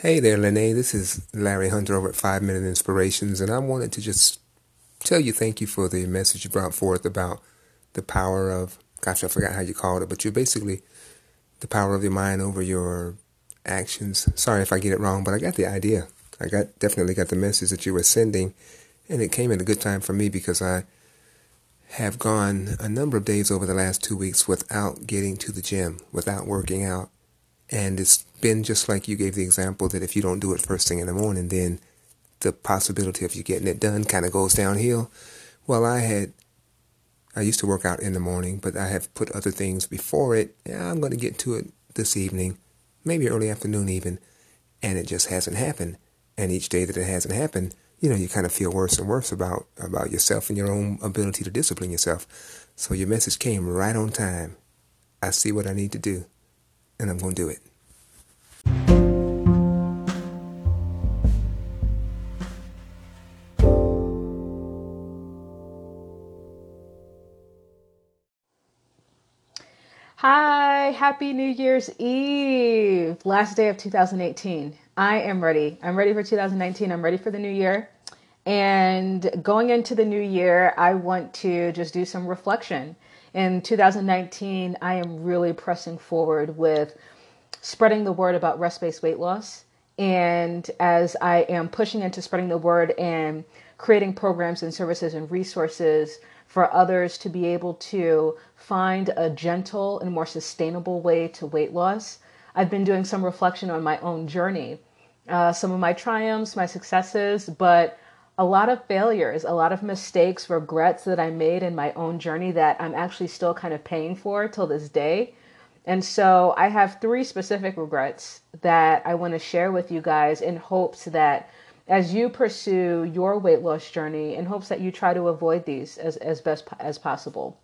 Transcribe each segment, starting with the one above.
Hey there, Lene. This is Larry Hunter over at Five Minute Inspirations, and I wanted to just tell you thank you for the message you brought forth about the power of, gosh, I forgot how you called it, but you're basically the power of your mind over your actions. Sorry if I get it wrong, but I got the idea. I got definitely got the message that you were sending, and it came at a good time for me because I have gone a number of days over the last two weeks without getting to the gym, without working out. And it's been just like you gave the example that if you don't do it first thing in the morning, then the possibility of you getting it done kind of goes downhill. Well, I had, I used to work out in the morning, but I have put other things before it. Yeah, I'm going to get to it this evening, maybe early afternoon even, and it just hasn't happened. And each day that it hasn't happened, you know, you kind of feel worse and worse about about yourself and your own ability to discipline yourself. So your message came right on time. I see what I need to do and I'm going to do it. Hi, happy New Year's Eve. Last day of 2018. I am ready. I'm ready for 2019. I'm ready for the new year. And going into the new year, I want to just do some reflection in 2019, I am really pressing forward with spreading the word about rest based weight loss. And as I am pushing into spreading the word and creating programs and services and resources for others to be able to find a gentle and more sustainable way to weight loss, I've been doing some reflection on my own journey, uh, some of my triumphs, my successes, but a lot of failures, a lot of mistakes, regrets that I made in my own journey that I'm actually still kind of paying for till this day. And so I have three specific regrets that I want to share with you guys in hopes that as you pursue your weight loss journey, in hopes that you try to avoid these as, as best as possible.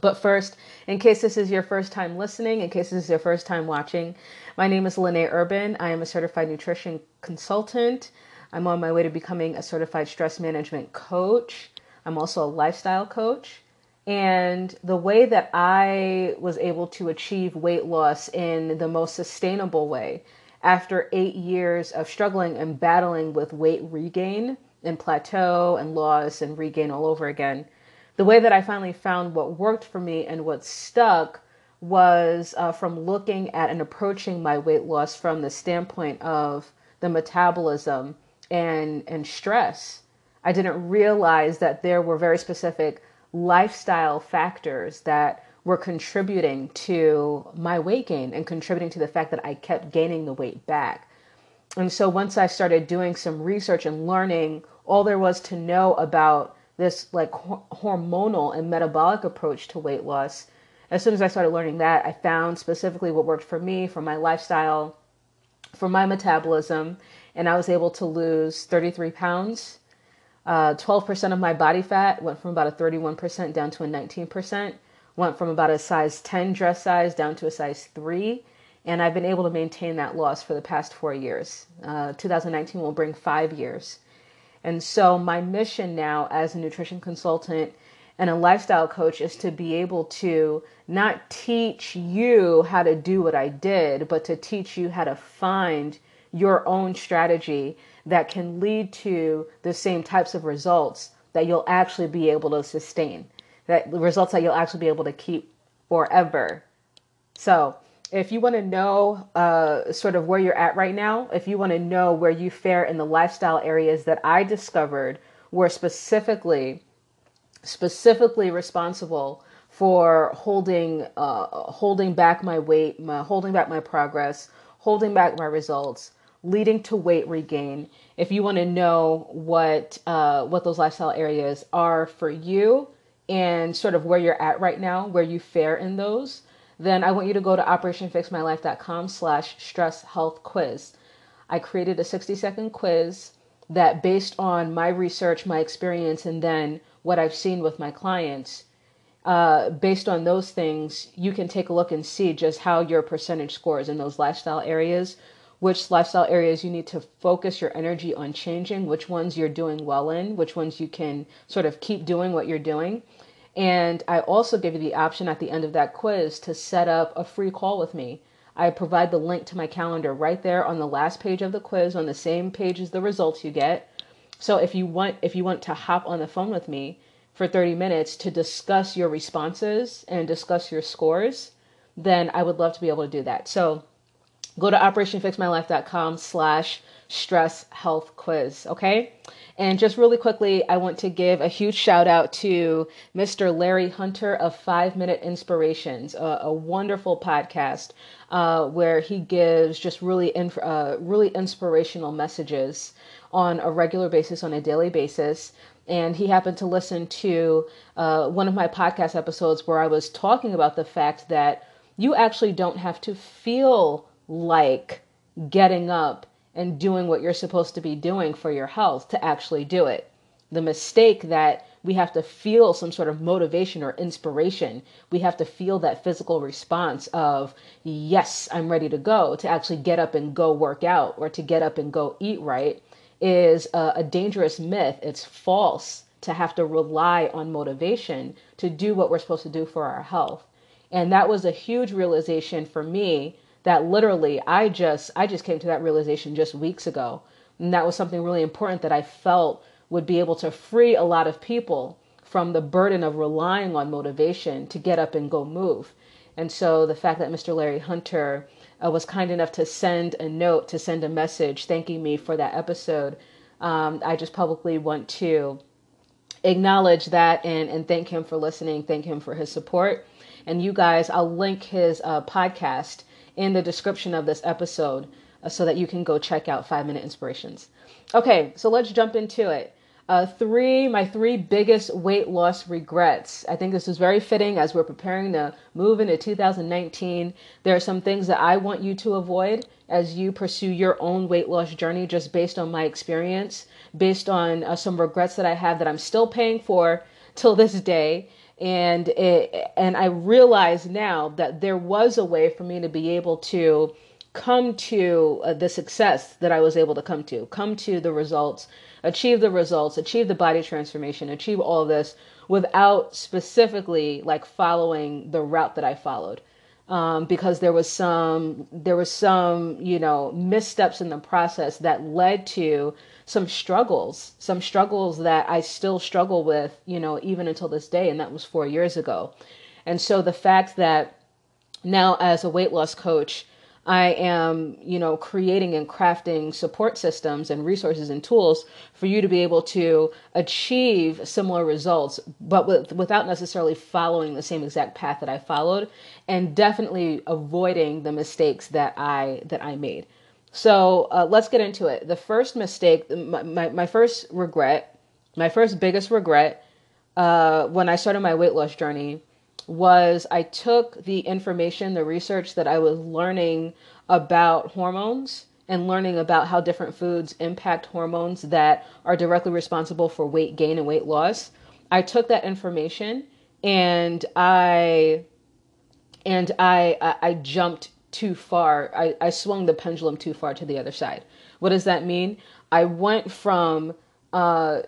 But first, in case this is your first time listening, in case this is your first time watching, my name is Lene Urban. I am a certified nutrition consultant. I'm on my way to becoming a certified stress management coach. I'm also a lifestyle coach. And the way that I was able to achieve weight loss in the most sustainable way after eight years of struggling and battling with weight regain and plateau and loss and regain all over again, the way that I finally found what worked for me and what stuck was uh, from looking at and approaching my weight loss from the standpoint of the metabolism and and stress. I didn't realize that there were very specific lifestyle factors that were contributing to my weight gain and contributing to the fact that I kept gaining the weight back. And so once I started doing some research and learning all there was to know about this like hormonal and metabolic approach to weight loss, as soon as I started learning that, I found specifically what worked for me, for my lifestyle, for my metabolism, and I was able to lose 33 pounds. Uh, 12% of my body fat went from about a 31% down to a 19%, went from about a size 10 dress size down to a size 3. And I've been able to maintain that loss for the past four years. Uh, 2019 will bring five years. And so, my mission now as a nutrition consultant and a lifestyle coach is to be able to not teach you how to do what I did, but to teach you how to find your own strategy that can lead to the same types of results that you'll actually be able to sustain, that results that you'll actually be able to keep forever. So, if you want to know uh, sort of where you're at right now, if you want to know where you fare in the lifestyle areas that I discovered were specifically specifically responsible for holding uh, holding back my weight, my, holding back my progress, holding back my results, leading to weight regain. If you want to know what uh, what those lifestyle areas are for you and sort of where you're at right now, where you fare in those, then I want you to go to operationfixmylife.com slash stress health quiz. I created a 60 second quiz that based on my research, my experience, and then what I've seen with my clients, uh, based on those things, you can take a look and see just how your percentage scores in those lifestyle areas which lifestyle areas you need to focus your energy on changing, which ones you're doing well in, which ones you can sort of keep doing what you're doing. And I also give you the option at the end of that quiz to set up a free call with me. I provide the link to my calendar right there on the last page of the quiz on the same page as the results you get. So if you want if you want to hop on the phone with me for 30 minutes to discuss your responses and discuss your scores, then I would love to be able to do that. So go to operationfixmylife.com slash stress health quiz. Okay. And just really quickly, I want to give a huge shout out to Mr. Larry Hunter of Five Minute Inspirations, a, a wonderful podcast uh, where he gives just really, inf- uh, really inspirational messages on a regular basis, on a daily basis. And he happened to listen to uh, one of my podcast episodes where I was talking about the fact that you actually don't have to feel like getting up and doing what you're supposed to be doing for your health to actually do it. The mistake that we have to feel some sort of motivation or inspiration. We have to feel that physical response of, yes, I'm ready to go, to actually get up and go work out or to get up and go eat right is a, a dangerous myth. It's false to have to rely on motivation to do what we're supposed to do for our health. And that was a huge realization for me that literally I just I just came to that realization just weeks ago. And that was something really important that I felt would be able to free a lot of people from the burden of relying on motivation to get up and go move. And so the fact that Mr. Larry Hunter uh, was kind enough to send a note, to send a message thanking me for that episode, um, I just publicly want to acknowledge that and, and thank him for listening, thank him for his support. And you guys, I'll link his uh, podcast in the description of this episode uh, so that you can go check out Five Minute Inspirations. Okay, so let's jump into it. Uh, three, my three biggest weight loss regrets. I think this is very fitting as we're preparing to move into 2019. There are some things that I want you to avoid as you pursue your own weight loss journey, just based on my experience, based on uh, some regrets that I have that I'm still paying for till this day and it, and I realize now that there was a way for me to be able to come to uh, the success that I was able to come to, come to the results, achieve the results, achieve the body transformation, achieve all this without specifically like following the route that I followed. Um, because there was some there was some you know missteps in the process that led to some struggles, some struggles that I still struggle with, you know, even until this day, and that was four years ago. And so the fact that now, as a weight loss coach, I am, you know, creating and crafting support systems and resources and tools for you to be able to achieve similar results, but with, without necessarily following the same exact path that I followed, and definitely avoiding the mistakes that I that I made. So uh, let's get into it. The first mistake, my, my, my first regret, my first biggest regret uh, when I started my weight loss journey was I took the information, the research that I was learning about hormones and learning about how different foods impact hormones that are directly responsible for weight gain and weight loss. I took that information and I and I I, I jumped too far. I, I swung the pendulum too far to the other side. What does that mean? I went from uh,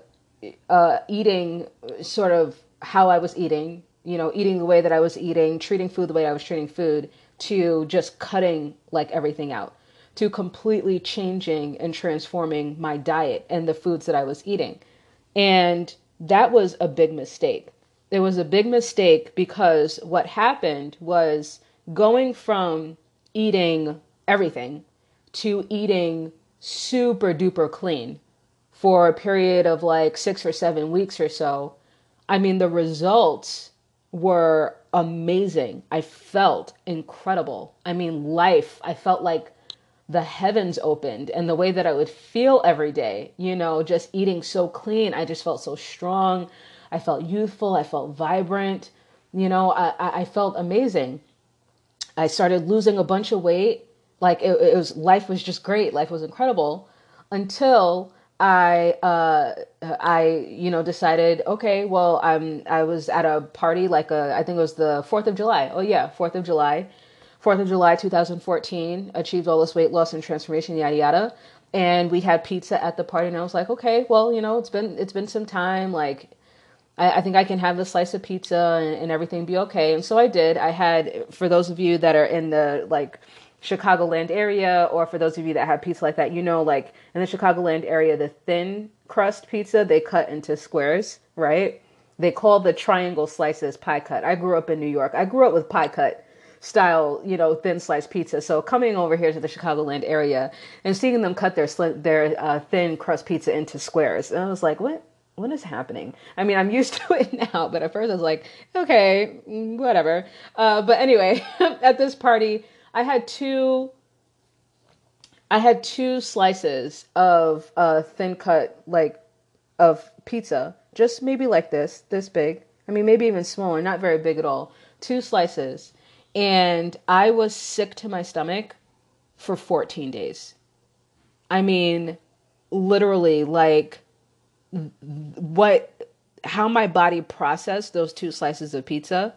uh, eating sort of how I was eating, you know, eating the way that I was eating, treating food the way I was treating food, to just cutting like everything out, to completely changing and transforming my diet and the foods that I was eating. And that was a big mistake. It was a big mistake because what happened was going from eating everything to eating super duper clean for a period of like six or seven weeks or so, I mean, the results were amazing. I felt incredible. I mean, life, I felt like the heavens opened and the way that I would feel every day, you know, just eating so clean. I just felt so strong. I felt youthful. I felt vibrant. You know, I, I felt amazing. I started losing a bunch of weight. Like it, it was life was just great. Life was incredible until I uh I you know decided okay well I'm I was at a party like a I think it was the 4th of July. Oh yeah, 4th of July. 4th of July 2014 achieved all this weight loss and transformation yada yada and we had pizza at the party and I was like okay well you know it's been it's been some time like I, I think I can have the slice of pizza and, and everything be okay. And so I did. I had, for those of you that are in the like Chicagoland area, or for those of you that have pizza like that, you know, like in the Chicagoland area, the thin crust pizza they cut into squares, right? They call the triangle slices pie cut. I grew up in New York. I grew up with pie cut style, you know, thin sliced pizza. So coming over here to the Chicagoland area and seeing them cut their their uh, thin crust pizza into squares, and I was like, what? What is happening? I mean, I'm used to it now, but at first I was like, okay, whatever. Uh, but anyway, at this party, I had two. I had two slices of uh, thin cut, like, of pizza, just maybe like this, this big. I mean, maybe even smaller, not very big at all. Two slices and I was sick to my stomach for 14 days. I mean, literally, like what, how my body processed those two slices of pizza,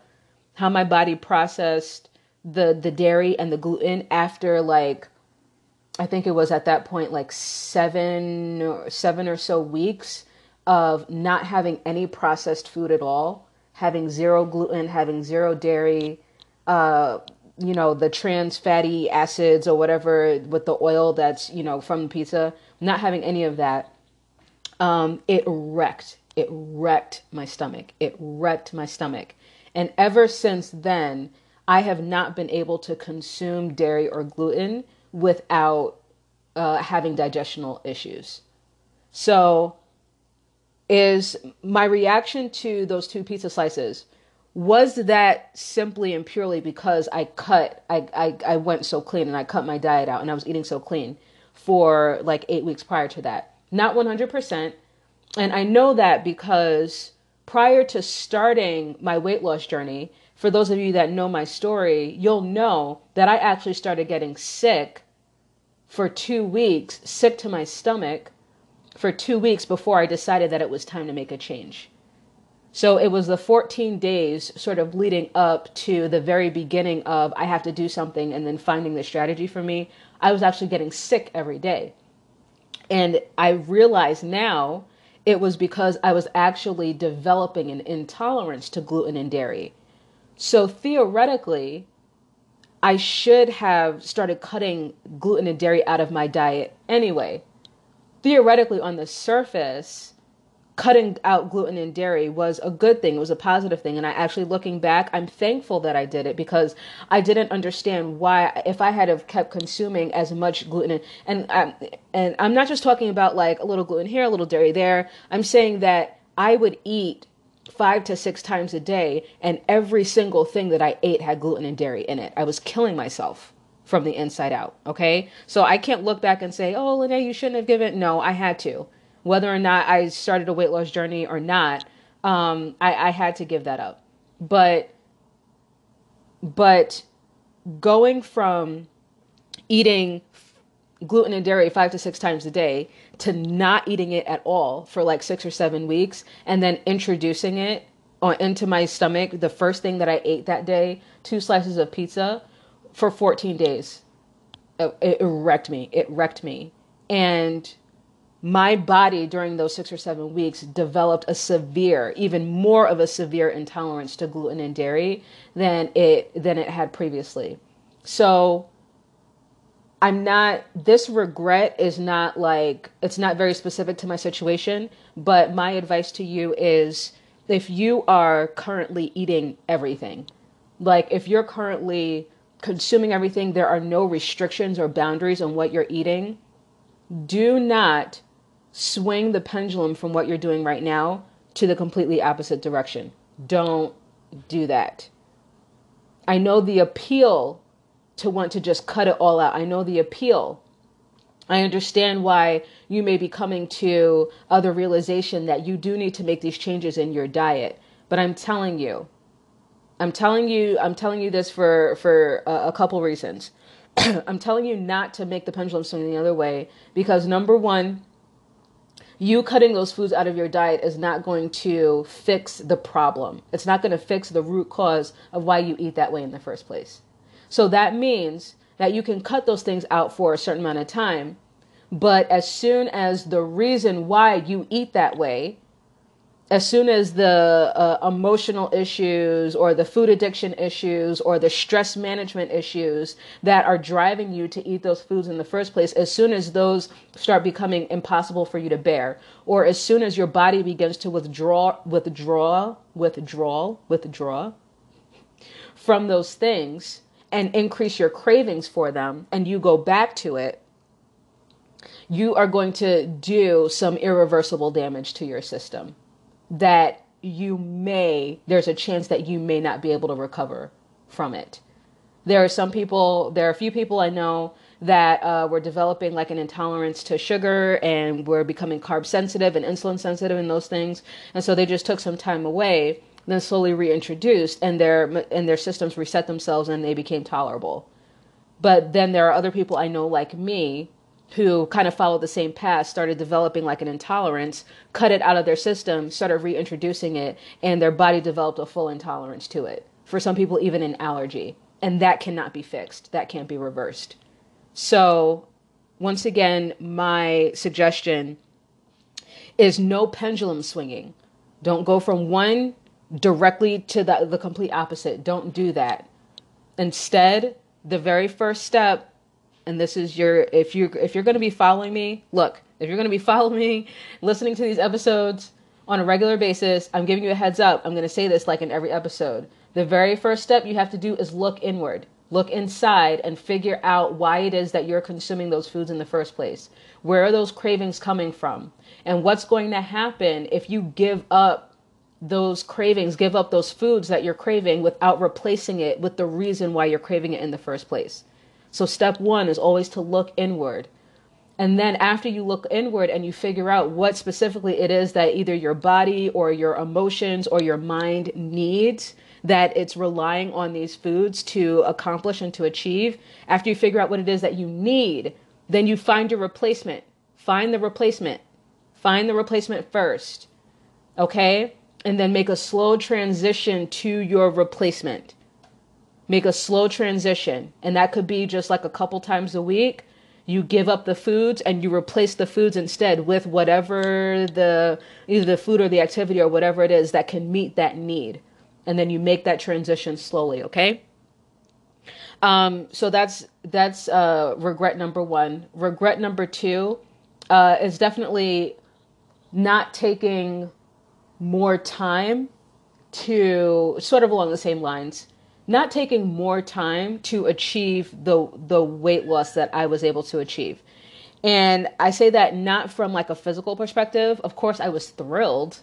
how my body processed the the dairy and the gluten after like I think it was at that point like seven or seven or so weeks of not having any processed food at all, having zero gluten, having zero dairy, uh, you know, the trans fatty acids or whatever with the oil that's, you know, from the pizza, not having any of that, um, it wrecked. It wrecked my stomach. It wrecked my stomach. And ever since then, I have not been able to consume dairy or gluten without uh, having digestional issues. So, is my reaction to those two pizza slices was that simply and purely because I cut, I, I, I went so clean and I cut my diet out and I was eating so clean for like eight weeks prior to that? Not 100%. And I know that because prior to starting my weight loss journey, for those of you that know my story, you'll know that I actually started getting sick for two weeks, sick to my stomach for two weeks before I decided that it was time to make a change. So it was the 14 days sort of leading up to the very beginning of I have to do something and then finding the strategy for me. I was actually getting sick every day. And I realize now it was because I was actually developing an intolerance to gluten and dairy. So theoretically, I should have started cutting gluten and dairy out of my diet anyway. Theoretically, on the surface, cutting out gluten and dairy was a good thing. It was a positive thing. And I actually, looking back, I'm thankful that I did it because I didn't understand why, if I had have kept consuming as much gluten and, and, um, and I'm not just talking about like a little gluten here, a little dairy there. I'm saying that I would eat five to six times a day and every single thing that I ate had gluten and dairy in it. I was killing myself from the inside out. Okay. So I can't look back and say, oh, Lene, you shouldn't have given. No, I had to whether or not I started a weight loss journey or not, um, I, I had to give that up. But but going from eating gluten and dairy five to six times a day to not eating it at all for like six or seven weeks and then introducing it into my stomach the first thing that i ate that day two slices of pizza for 14 days. It, it wrecked me. It wrecked me. And my body during those six or seven weeks developed a severe, even more of a severe intolerance to gluten and dairy than it than it had previously. So I'm not this regret is not like it's not very specific to my situation, but my advice to you is if you are currently eating everything, like if you're currently consuming everything, there are no restrictions or boundaries on what you're eating. Do not swing the pendulum from what you're doing right now to the completely opposite direction. Don't do that. I know the appeal to want to just cut it all out. I know the appeal. I understand why you may be coming to other realization that you do need to make these changes in your diet. But I'm telling you, I'm telling you, I'm telling you this for for a, a couple reasons. I'm telling you not to make the pendulum swing the other way because number one, you cutting those foods out of your diet is not going to fix the problem. It's not going to fix the root cause of why you eat that way in the first place. So that means that you can cut those things out for a certain amount of time, but as soon as the reason why you eat that way as soon as the uh, emotional issues or the food addiction issues or the stress management issues that are driving you to eat those foods in the first place, as soon as those start becoming impossible for you to bear, or as soon as your body begins to withdraw, withdraw, withdraw, withdraw from those things and increase your cravings for them, and you go back to it, you are going to do some irreversible damage to your system that you may, there's a chance that you may not be able to recover from it. There are some people, there are a few people I know that uh, were developing like an intolerance to sugar and were becoming carb sensitive and insulin sensitive and those things. And so they just took some time away, then slowly reintroduced, and their and their systems reset themselves and they became tolerable. But then there are other people I know like me who kind of followed the same path started developing like an intolerance, cut it out of their system, started reintroducing it, and their body developed a full intolerance to it. For some people, even an allergy. And that cannot be fixed, that can't be reversed. So, once again, my suggestion is no pendulum swinging. Don't go from one directly to the, the complete opposite. Don't do that. Instead, the very first step and this is your if you if you're going to be following me, look, if you're going to be following me, listening to these episodes on a regular basis, I'm giving you a heads up. I'm going to say this like in every episode. The very first step you have to do is look inward. Look inside and figure out why it is that you're consuming those foods in the first place. Where are those cravings coming from? And what's going to happen if you give up those cravings, give up those foods that you're craving without replacing it with the reason why you're craving it in the first place? So, step one is always to look inward. And then, after you look inward and you figure out what specifically it is that either your body or your emotions or your mind needs, that it's relying on these foods to accomplish and to achieve, after you figure out what it is that you need, then you find your replacement. Find the replacement. Find the replacement first. Okay? And then make a slow transition to your replacement make a slow transition. And that could be just like a couple times a week. You give up the foods and you replace the foods instead with whatever the either the food or the activity or whatever it is that can meet that need. And then you make that transition slowly, okay? Um, so that's that's uh, regret number one. Regret number two uh, is definitely not taking more time to sort of along the same lines not taking more time to achieve the the weight loss that I was able to achieve. And I say that not from like a physical perspective. Of course, I was thrilled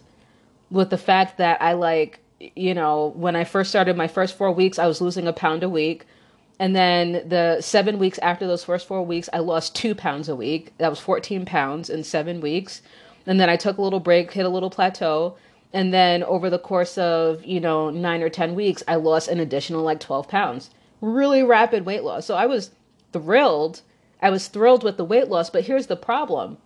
with the fact that I like, you know, when I first started my first 4 weeks, I was losing a pound a week. And then the 7 weeks after those first 4 weeks, I lost 2 pounds a week. That was 14 pounds in 7 weeks. And then I took a little break, hit a little plateau and then over the course of, you know, nine or 10 weeks, I lost an additional like 12 pounds. Really rapid weight loss. So I was thrilled. I was thrilled with the weight loss, but here's the problem.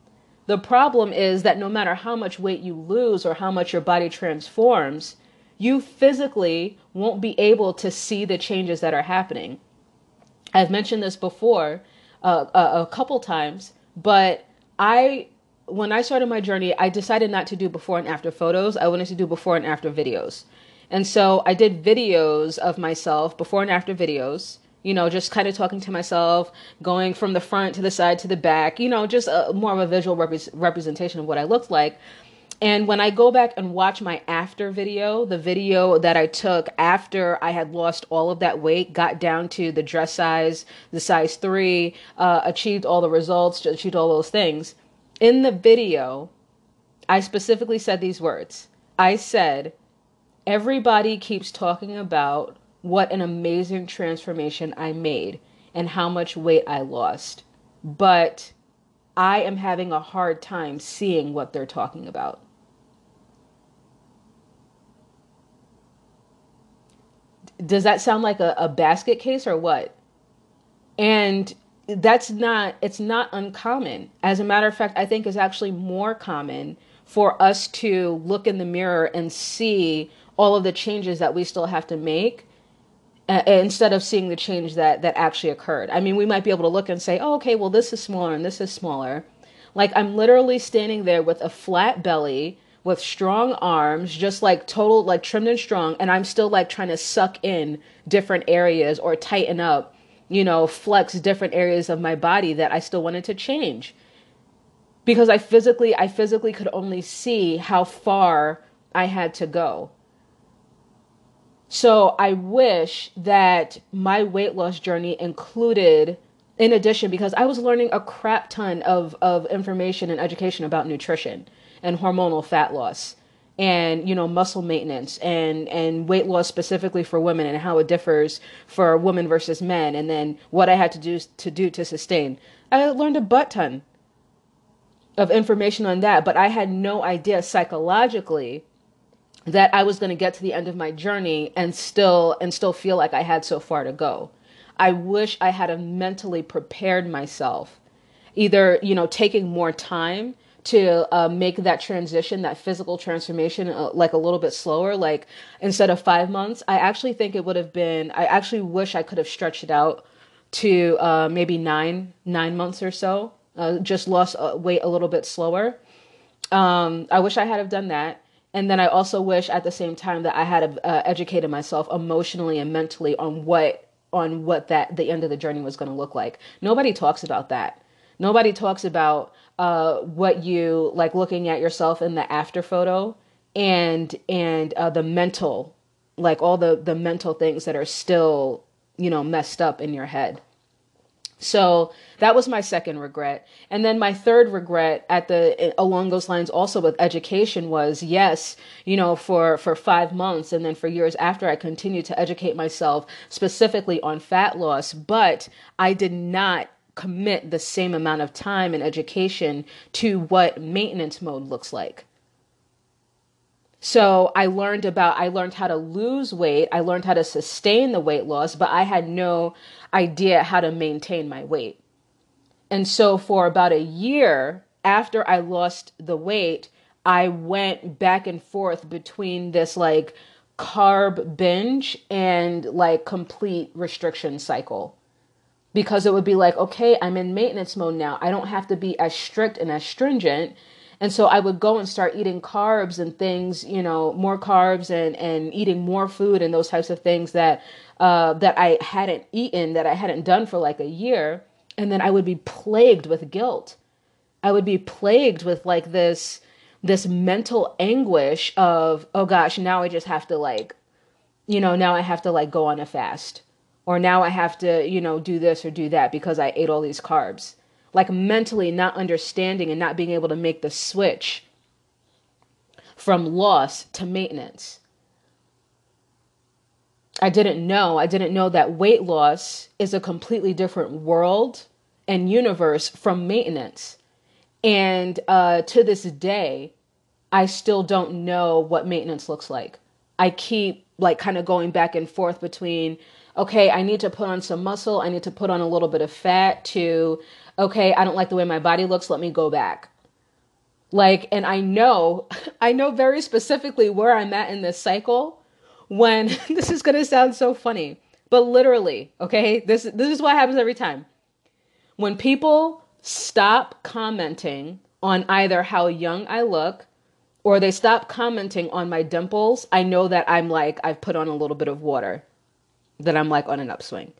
The problem is that no matter how much weight you lose or how much your body transforms, you physically won't be able to see the changes that are happening. I've mentioned this before uh, a, a couple times, but I when I started my journey, I decided not to do before and after photos. I wanted to do before and after videos. And so I did videos of myself, before and after videos, you know, just kind of talking to myself, going from the front to the side to the back, you know, just a, more of a visual rep- representation of what I looked like. And when I go back and watch my after video, the video that I took after I had lost all of that weight, got down to the dress size, the size three, uh, achieved all the results, achieved all those things in the video, I specifically said these words. I said, Everybody keeps talking about what an amazing transformation I made and how much weight I lost. But I am having a hard time seeing what they're talking about. Does that sound like a, a basket case or what? And that's not it's not uncommon as a matter of fact i think is actually more common for us to look in the mirror and see all of the changes that we still have to make uh, instead of seeing the change that that actually occurred i mean we might be able to look and say oh okay well this is smaller and this is smaller like i'm literally standing there with a flat belly with strong arms, just like total, like trimmed and strong. And I'm still like trying to suck in different areas or tighten up, you know, flex different areas of my body that I still wanted to change. Because I physically, I physically could only see how far I had to go. So I wish that my weight loss journey included in addition because I was learning a crap ton of, of information and education about nutrition and hormonal fat loss and you know muscle maintenance and and weight loss specifically for women and how it differs for women versus men and then what I had to do to do to sustain. I learned a butt ton of information on that, but I had no idea psychologically that I was going to get to the end of my journey and still and still feel like I had so far to go. I wish I had mentally prepared myself, either, you know, taking more time to uh, make that transition, that physical transformation, uh, like a little bit slower. Like instead of five months, I actually think it would have been, I actually wish I could have stretched it out to uh, maybe nine, nine months or so. Uh, just lost uh, weight a little bit slower. Um, I wish I had have done that. And then I also wish at the same time that I had uh, educated myself emotionally and mentally on what on what that the end of the journey was going to look like. Nobody talks about that. Nobody talks about uh, what you like looking at yourself in the after photo and and uh, the mental like all the the mental things that are still you know messed up in your head so that was my second regret. And then my third regret at the along those lines also with education was yes, you know, for for 5 months and then for years after I continued to educate myself specifically on fat loss, but I did not commit the same amount of time and education to what maintenance mode looks like. So I learned about, I learned how to lose weight. I learned how to sustain the weight loss, but I had no idea how to maintain my weight. And so for about a year after I lost the weight, I went back and forth between this like carb binge and like complete restriction cycle. Because it would be like, okay, I'm in maintenance mode now. I don't have to be as strict and as stringent and so I would go and start eating carbs and things, you know, more carbs and, and eating more food and those types of things that uh, that I hadn't eaten, that I hadn't done for like a year. And then I would be plagued with guilt. I would be plagued with like this this mental anguish of, oh gosh, now I just have to like, you know, now I have to like go on a fast. Or now I have to, you know, do this or do that because I ate all these carbs like mentally not understanding and not being able to make the switch from loss to maintenance. I didn't know. I didn't know that weight loss is a completely different world and universe from maintenance. And uh, to this day, I still don't know what maintenance looks like. I keep like kind of going back and forth between, okay, I need to put on some muscle, I need to put on a little bit of fat to okay, I don't like the way my body looks, let me go back. Like, and I know, I know very specifically where I'm at in this cycle when this is to sound so funny, but literally, okay, this, this is what happens every time. When people stop commenting on either how young I look or they stop commenting on my dimples, I know that I'm like, I've put on a little bit of water, that I'm like on an upswing.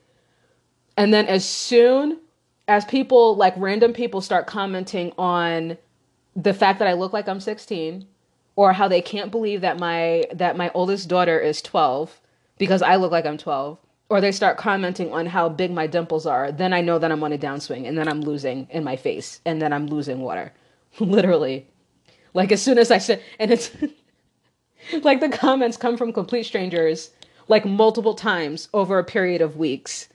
And then as soon as people like random people start commenting on the fact that I look like I'm 16 or how they can't believe that my that my oldest daughter is 12 because I look like I'm 12 or they start commenting on how big my dimples are, then I know that I'm on a downswing and then I'm losing in my face and then I'm losing water. Literally. Like as soon as I said and it's like the comments come from complete strangers like multiple times over a period of weeks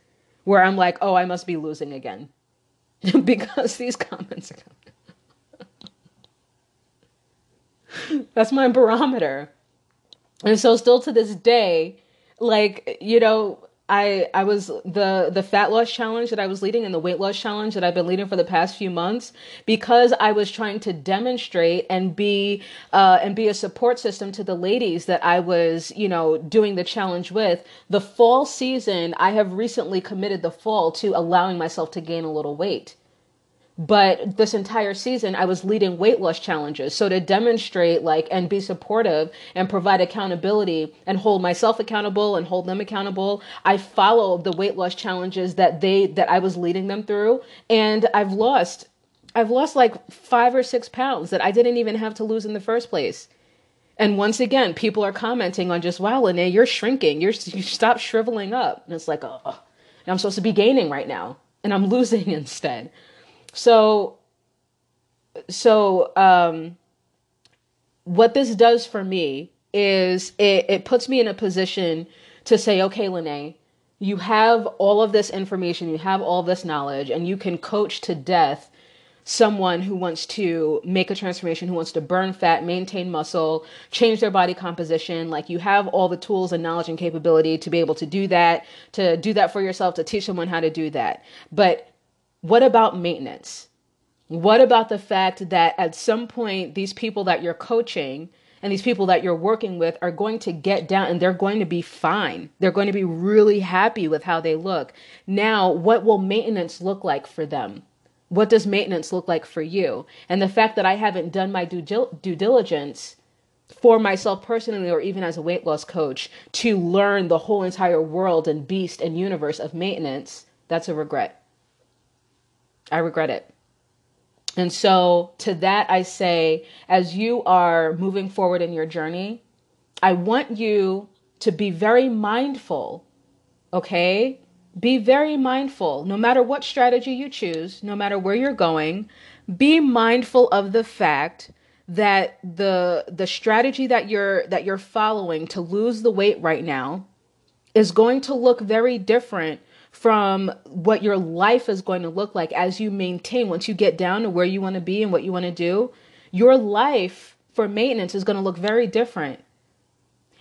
where I'm like, "Oh, I must be losing again." because these comments are coming. That's my barometer. And so still to this day, like, you know, I I was the the fat loss challenge that I was leading and the weight loss challenge that I've been leading for the past few months because I was trying to demonstrate and be uh, and be a support system to the ladies that I was you know doing the challenge with. The fall season, I have recently committed the fall to allowing myself to gain a little weight but this entire season i was leading weight loss challenges. So to demonstrate like and be supportive and provide accountability and hold myself accountable and hold them accountable i followed the weight loss challenges that they that i was leading them through. And i've lost i've lost like five or six pounds that i didn't even have to lose in the first place. And once again people are commenting on just wow Lene, you're shrinking. You're you stop shriveling up. And it's like oh i'm supposed to be gaining right now and i'm losing instead so, so um, what this does for me is it, it puts me in a position to say, okay, Lene, you have all of this information, you have all this knowledge, and you can coach to death someone who wants to make a transformation, who wants to burn fat, maintain muscle, change their body composition. Like you have all the tools and knowledge and capability to be able to do that, to do that for yourself, to teach someone how to do that. But what about maintenance? What about the fact that at some point, these people that you're coaching and these people that you're working with are going to get down and they're going to be fine. They're going to be really happy with how they look. Now, what will maintenance look like for them? What does maintenance look like for you? And the fact that I haven't done my due, due diligence for myself personally or even as a weight loss coach to learn the whole entire world and beast and universe of maintenance, that's a regret. I regret it. And so, to that, I say, as you are moving forward in your journey, I want you to be very mindful, okay? Be very mindful. No matter what strategy you choose, no matter where you're going, be mindful of the fact that the the strategy that you're that you're following to lose the weight right now is going to look very different from what your life is going to look like as you maintain once you get down to where you want to be and what you want to do your life for maintenance is going to look very different.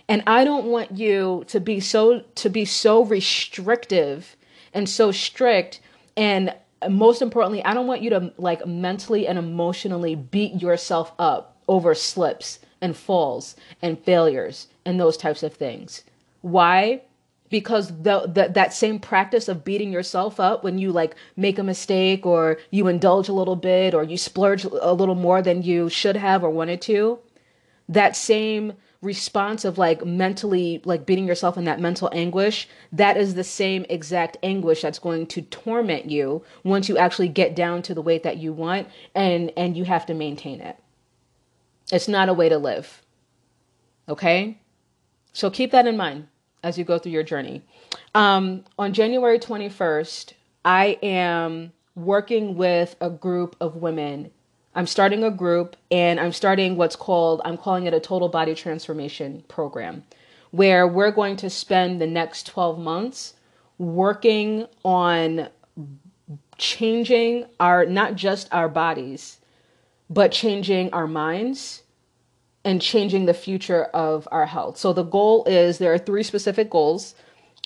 And i don't want you to be so to be so restrictive and so strict. And most importantly i don't want you to like mentally and emotionally beat yourself up over slips and falls and failures and those types of things. Why because the, the, that same practice of beating yourself up when you like make a mistake or you indulge a little bit or you splurge a little more than you should have or wanted to that same response of like mentally like beating yourself in that mental anguish that is the same exact anguish that's going to torment you once you actually get down to the weight that you want and and you have to maintain it. It's not a way to live. Okay? So keep that in mind as you go through your journey. Um, on January 21st, I am working with a group of women. I'm starting a group and I'm starting what's called, I'm calling it a total body transformation program, where we're going to spend the next 12 months working on changing our, not just our bodies, but changing our minds and changing the future of our health. So the goal is there are three specific goals.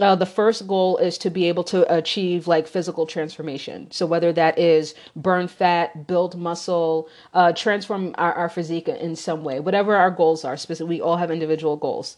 Uh, the first goal is to be able to achieve like physical transformation. So whether that is burn fat, build muscle, uh, transform our, our physique in some way, whatever our goals are. Specific, we all have individual goals.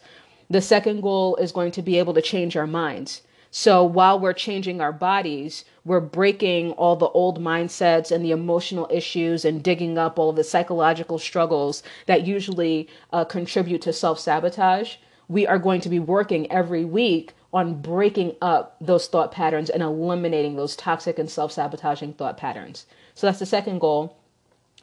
The second goal is going to be able to change our minds. So while we're changing our bodies, we're breaking all the old mindsets and the emotional issues and digging up all of the psychological struggles that usually uh, contribute to self sabotage. We are going to be working every week on breaking up those thought patterns and eliminating those toxic and self sabotaging thought patterns. So that's the second goal.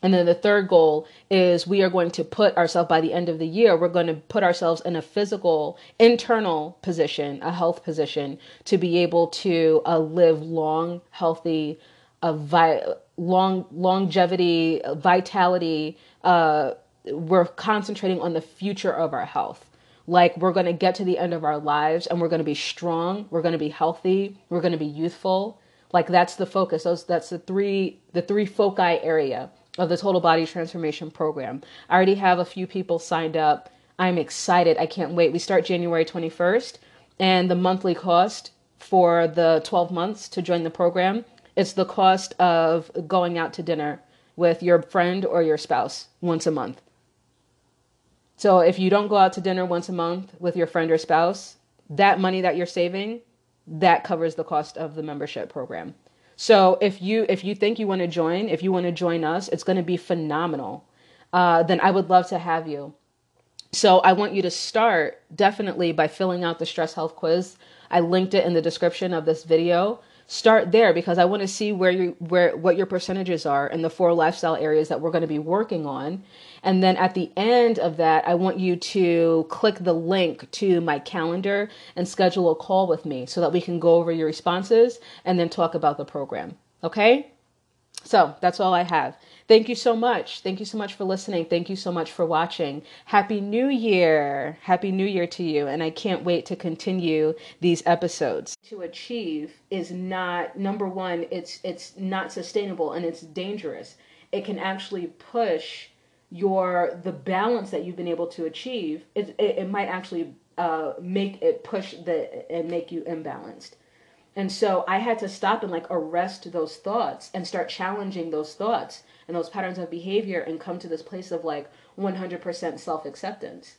And then the third goal is we are going to put ourselves by the end of the year, we're going to put ourselves in a physical, internal position, a health position to be able to uh, live long, healthy, uh, vi- long longevity, vitality. Uh, we're concentrating on the future of our health. Like we're going to get to the end of our lives and we're going to be strong, we're going to be healthy, we're going to be youthful. Like that's the focus. Those that's the three the three foci area of the Total Body Transformation Program. I already have a few people signed up. I'm excited. I can't wait. We start January 21st, and the monthly cost for the 12 months to join the program it's the cost of going out to dinner with your friend or your spouse once a month. So if you don't go out to dinner once a month with your friend or spouse, that money that you're saving, that covers the cost of the membership program. So if you if you think you want to join, if you want to join us, it's going to be phenomenal. Uh, then I would love to have you. So I want you to start definitely by filling out the stress health quiz. I linked it in the description of this video start there because I want to see where you where what your percentages are in the four lifestyle areas that we're going to be working on. And then at the end of that, I want you to click the link to my calendar and schedule a call with me so that we can go over your responses and then talk about the program. Okay? So, that's all I have. Thank you so much. Thank you so much for listening. Thank you so much for watching. Happy New Year. Happy New Year to you. And I can't wait to continue these episodes. To achieve is not number 1, it's it's not sustainable and it's dangerous. It can actually push your the balance that you've been able to achieve. It it, it might actually uh, make it push the and make you imbalanced. And so I had to stop and like arrest those thoughts and start challenging those thoughts and those patterns of behavior and come to this place of like 100% self acceptance.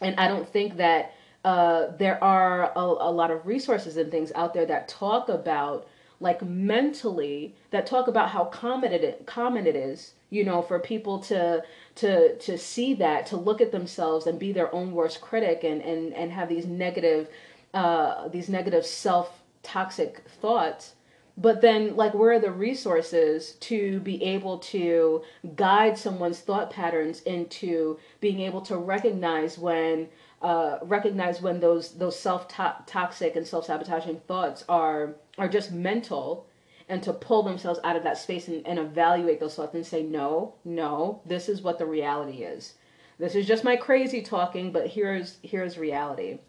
And I don't think that uh, there are a, a lot of resources and things out there that talk about like mentally that talk about how common it common it is you know for people to to to see that to look at themselves and be their own worst critic and and and have these negative uh these negative self toxic thoughts but then like where are the resources to be able to guide someone's thought patterns into being able to recognize when uh, recognize when those those self toxic and self sabotaging thoughts are are just mental and to pull themselves out of that space and, and evaluate those thoughts and say no no this is what the reality is. This is just my crazy talking but here's here's reality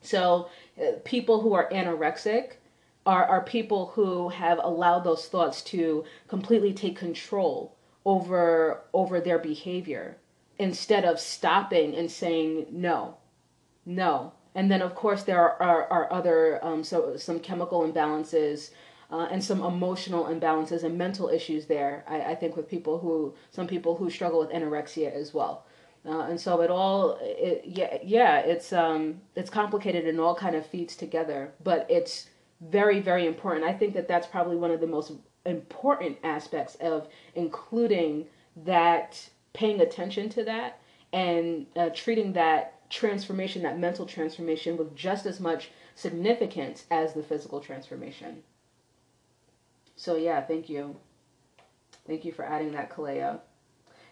so uh, people who are anorexic are, are people who have allowed those thoughts to completely take control over over their behavior instead of stopping and saying no no. And then of course there are, are, are other um, so some chemical imbalances uh, and some emotional imbalances and mental issues there I, I think with people who some people who struggle with anorexia as well uh, and so it all it, yeah yeah it's um it's complicated and all kind of feeds together but it's very, very important. I think that that's probably one of the most important aspects of including that, paying attention to that, and uh, treating that transformation, that mental transformation, with just as much significance as the physical transformation. So, yeah, thank you. Thank you for adding that, Kalea.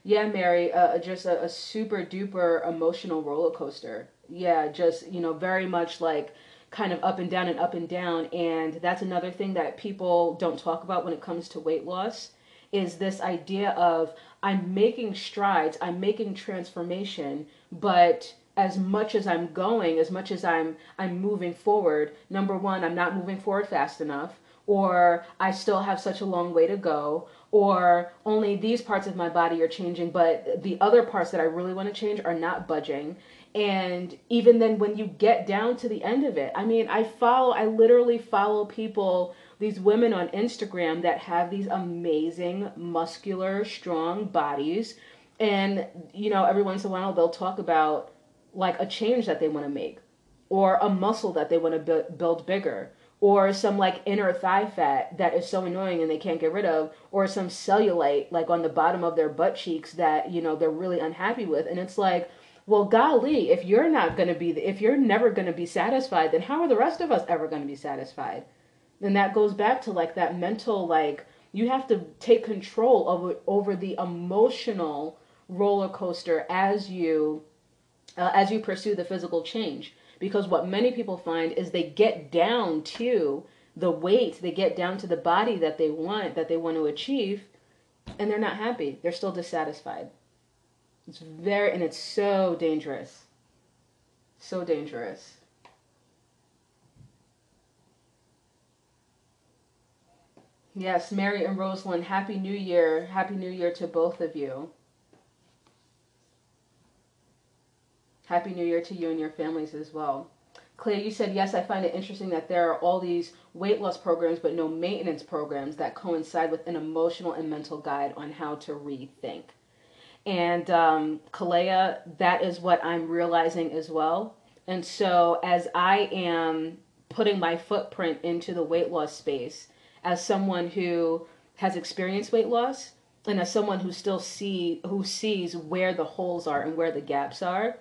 Yeah, Mary, uh, just a, a super duper emotional roller coaster. Yeah, just, you know, very much like kind of up and down and up and down. And that's another thing that people don't talk about when it comes to weight loss is this idea of I'm making strides, I'm making transformation, but as much as I'm going, as much as I'm I'm moving forward, number one, I'm not moving forward fast enough, or I still have such a long way to go, or only these parts of my body are changing, but the other parts that I really want to change are not budging. And even then when you get down to the end of it i mean i follow i literally follow people these women on instagram that have these amazing muscular strong bodies. And you know every once in a while they'll talk about like a change that they want to make or a muscle that they want to build bigger or some like inner thigh fat that is so annoying and they can't get rid of or some cellulite like on the bottom of their butt cheeks that you know they're really unhappy with and it's like well, golly, if you're not going to be, if you're never going to be satisfied, then how are the rest of us ever going to be satisfied? And that goes back to like that mental, like, you have to take control over, over the emotional roller coaster as you, uh, as you pursue the physical change. Because what many people find is they get down to the weight, they get down to the body that they want, that they want to achieve, and they're not happy. They're still dissatisfied. It's very, and it's so dangerous. So dangerous. Yes, Mary and Rosalind, Happy New Year. Happy New Year to both of you. Happy New Year to you and your families as well. Claire, you said, yes, I find it interesting that there are all these weight loss programs, but no maintenance programs that coincide with an emotional and mental guide on how to rethink. And um, Kalea, that is what I'm realizing as well. And so as I am putting my footprint into the weight loss space, as someone who has experienced weight loss and as someone who still see who sees where the holes are and where the gaps are,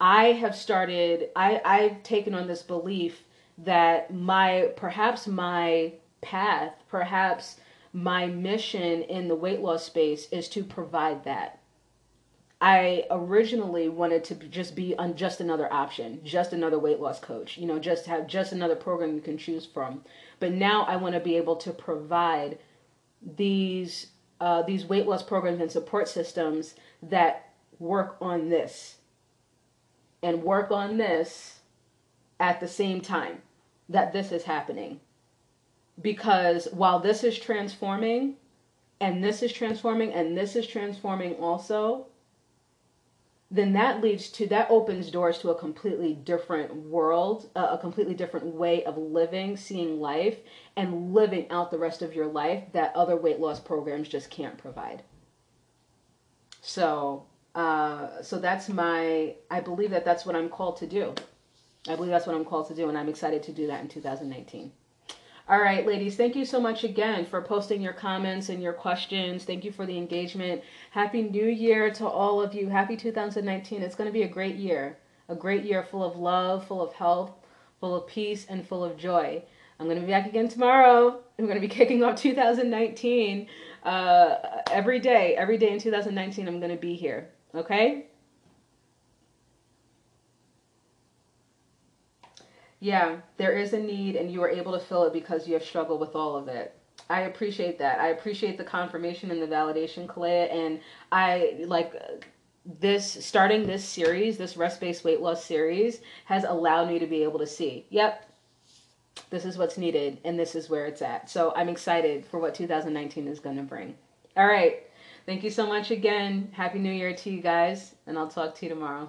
I have started I I've taken on this belief that my perhaps my path, perhaps my mission in the weight loss space is to provide that. I originally wanted to just be on just another option, just another weight loss coach, you know, just have just another program you can choose from. But now I want to be able to provide these uh, these weight loss programs and support systems that work on this and work on this at the same time that this is happening. Because while this is transforming, and this is transforming, and this is transforming also, then that leads to that opens doors to a completely different world, a completely different way of living, seeing life, and living out the rest of your life that other weight loss programs just can't provide. So, uh, so that's my. I believe that that's what I'm called to do. I believe that's what I'm called to do, and I'm excited to do that in 2019. All right, ladies, thank you so much again for posting your comments and your questions. Thank you for the engagement. Happy New Year to all of you. Happy 2019. It's going to be a great year, a great year full of love, full of health, full of peace, and full of joy. I'm going to be back again tomorrow. I'm going to be kicking off 2019 uh, every day. Every day in 2019, I'm going to be here. Okay? Yeah, there is a need, and you are able to fill it because you have struggled with all of it. I appreciate that. I appreciate the confirmation and the validation, Kalea, and I like this starting this series, this rest based weight loss series, has allowed me to be able to see, yep, this is what's needed, and this is where it's at. So I'm excited for what 2019 is going to bring. All right. Thank you so much again. Happy New Year to you guys, and I'll talk to you tomorrow.